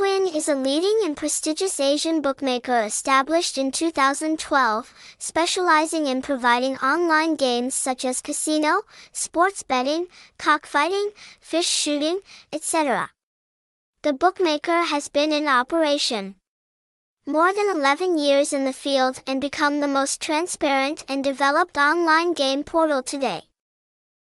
Cwin is a leading and prestigious Asian bookmaker established in 2012, specializing in providing online games such as casino, sports betting, cockfighting, fish shooting, etc. The bookmaker has been in operation more than 11 years in the field and become the most transparent and developed online game portal today.